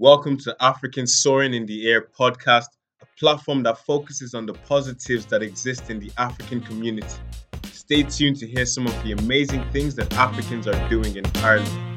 Welcome to African Soaring in the Air podcast, a platform that focuses on the positives that exist in the African community. Stay tuned to hear some of the amazing things that Africans are doing in Ireland.